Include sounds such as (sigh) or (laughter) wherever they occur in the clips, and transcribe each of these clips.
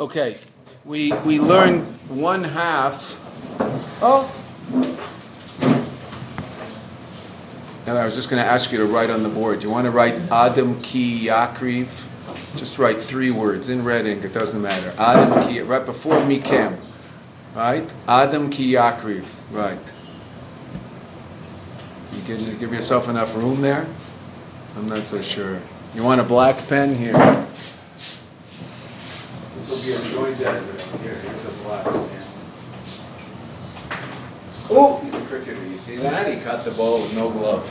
Okay, we we learned one half. Oh. And I was just going to ask you to write on the board. You want to write Adam Ki Yakriv? Just write three words in red ink. It doesn't matter. Adam Ki right before Mikem. Right? Adam Ki Yakriv. Right. You you give yourself enough room there? I'm not so sure. You want a black pen here? This will be a joint effort. Here, here's a black pen. Oh, he's a cricketer. You see that? He caught the ball with no glove.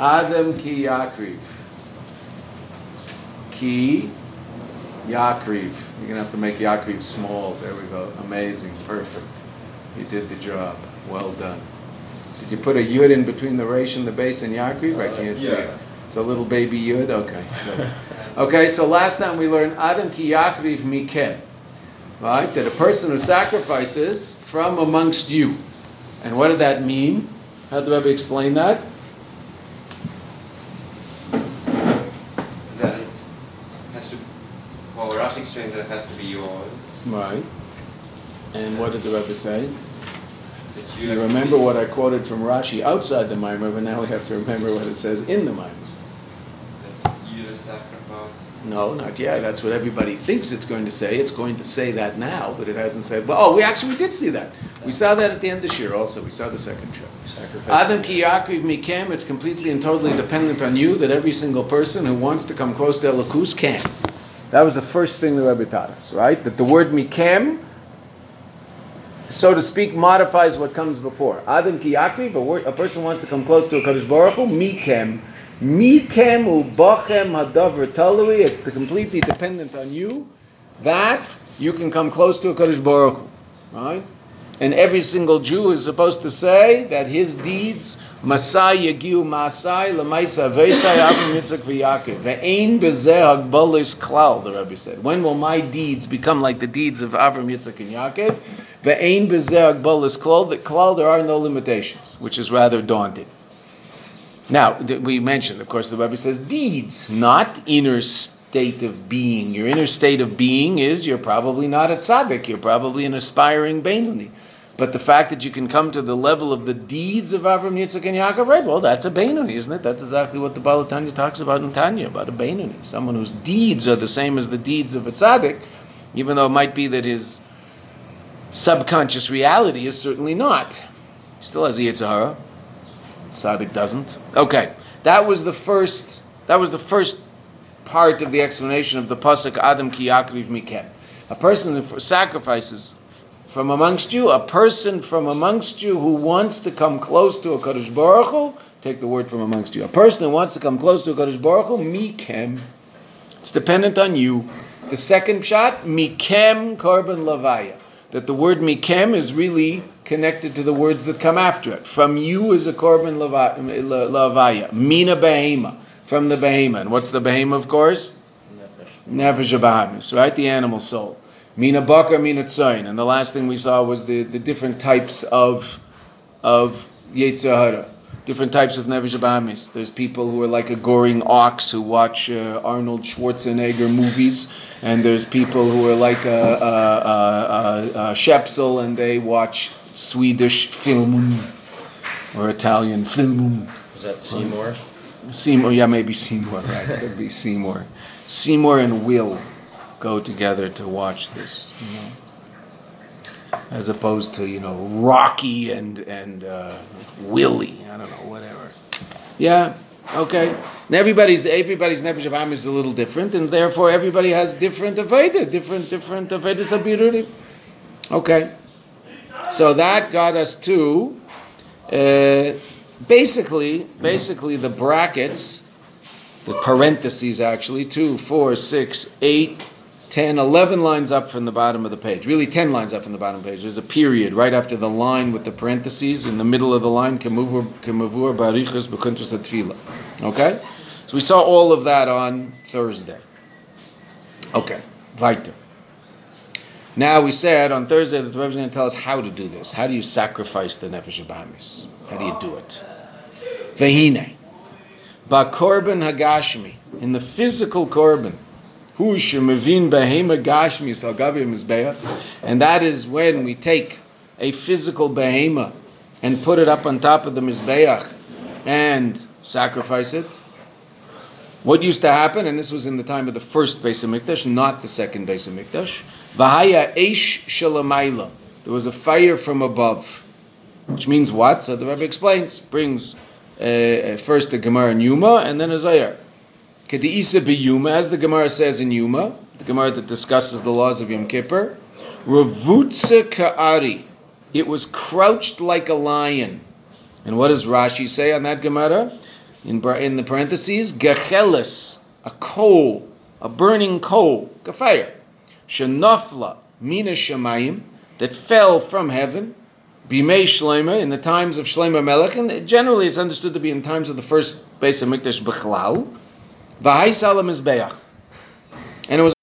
Adam ki yakriv. Ki yakriv. You're gonna have to make yakriv small. There we go. Amazing. Perfect. You did the job. Well done. Did you put a yud in between the resh and the base and yakriv? I can't see it. It's a little baby yud. Okay. (laughs) Okay. So last time we learned Adam ki yakriv mikem right? That a person who sacrifices from amongst you. And what did that mean? How did the Rebbe explain that? That it has to. Well, Rashi explains that it has to be yours. Right. And what did the Rebbe say? That You remember what I quoted from Rashi outside the Mimer, but now we have to remember what it says in the Mimer. That you the sacrifice. No, not yet. That's what everybody thinks it's going to say. It's going to say that now, but it hasn't said. Well, oh, we actually we did see that. We saw that at the end of this year. Also, we saw the second show. Adam ki yakriv mikem. It's completely and totally dependent on you. That every single person who wants to come close to Elokus can. That was the first thing the Rebbe taught us, right? That the word mikem, so to speak, modifies what comes before. Adam ki yakriv. A, a person wants to come close to a Kadosh Baruch Hu. Mikem. Mikem ubachem hadavar talui. It's completely dependent on you that you can come close to a Kadosh Baruch Hu, right? And every single Jew is supposed to say that his deeds, Masai yagiu Masai lemaisa veisai avim yitzchak v'yaakov ve'ein bezeh hagbalis klal. The Rebbe said, when will my deeds become like the deeds of Avram, Yitzchak, and Yaakov? Ve'ein bezeh hagbalis klal. That klal there are no limitations, which is rather daunting. Now, we mentioned, of course, the Rebbe says deeds, not inner state of being. Your inner state of being is you're probably not a tzaddik, you're probably an aspiring Beinoni. But the fact that you can come to the level of the deeds of Avram, Yitzchak, and Yaakov, right? Well, that's a Beinoni, isn't it? That's exactly what the Baal HaTanya talks about in Tanya, about a Beinoni. Someone whose deeds are the same as the deeds of a tzaddik, even though it might be that his subconscious reality is certainly not. He still has a Yetzer Hara. Tzaddik doesn't. Okay, that was the first. That was the first part of the explanation of the pasuk Adam ki yakriv mikem. A person who sacrifices from amongst you, a person from amongst you who wants to come close to a Kadosh Baruch Hu, take the word from amongst you. A person who wants to come close to a Kadosh Baruch Hu, mikem. It's dependent on you. The second shot, mikem korban lavaya. That the word mikem is really connected to the words that come after it. From you is a korban lavaya. Mina behema. From the behema. And what's the behema, of course? Nefesh Bahamis, right? The animal soul. Mina bakar, mina tzayin. And the last thing we saw was the, the different types of of Yetzer Hara. Different types of Nefesh Bahamis. There's people who are like a goring ox who watch uh, Arnold Schwarzenegger movies, and there's people who are like a, a, a, a, a Shepsel and they watch Swedish film or Italian film. Is that Seymour? Seymour, yeah, maybe Seymour, right? Could be Seymour. Seymour and Will go together to watch this, you know, as opposed to you know Rocky and and uh, Willie. I don't know, whatever. Yeah, okay. And everybody's everybody's nefesh of Am is a little different, and therefore everybody has different aveda, different different avedas abiruri. Okay, so that got us to. Uh, basically, basically the brackets, the parentheses actually, two, four, six, eight, 10, 11 lines up from the bottom of the page. Really 10 lines up from the bottom the page. There's a period right after the line with the parentheses. In the middle of the line. Okay? So we saw all of that on Thursday. Okay, weiter. Now we said on Thursday that the Rebbe is going to tell us how to do this. How do you sacrifice the nefesh abamis? How do you do it? Vehine, ba korban hagashmi in the physical korban, And that is when we take a physical behema and put it up on top of the mizbeach and sacrifice it. What used to happen, and this was in the time of the first Beis Hamikdash, not the second Beis Hamikdash. Vahaya eish shalamayla. There was a fire from above, which means what? So the Rebbe explains, brings uh, uh first the Gemara in Yuma and then a Zohar. Kediisa biyuma, as the Gemara says in Yuma, the Gemara that discusses the laws of Yom Kippur, Ravutza ka'ari. It was crouched like a lion. And what does Rashi say on that Gemara? In, in the parentheses, gechelis, a coal, a burning coal, kafir, shenofla mina shemayim, that fell from heaven, bimei shlema, in the times of Shlema Melech, and generally it's understood to be in times of the first Beis Hamikdash Bechlal, v'hai salam and it was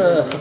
essa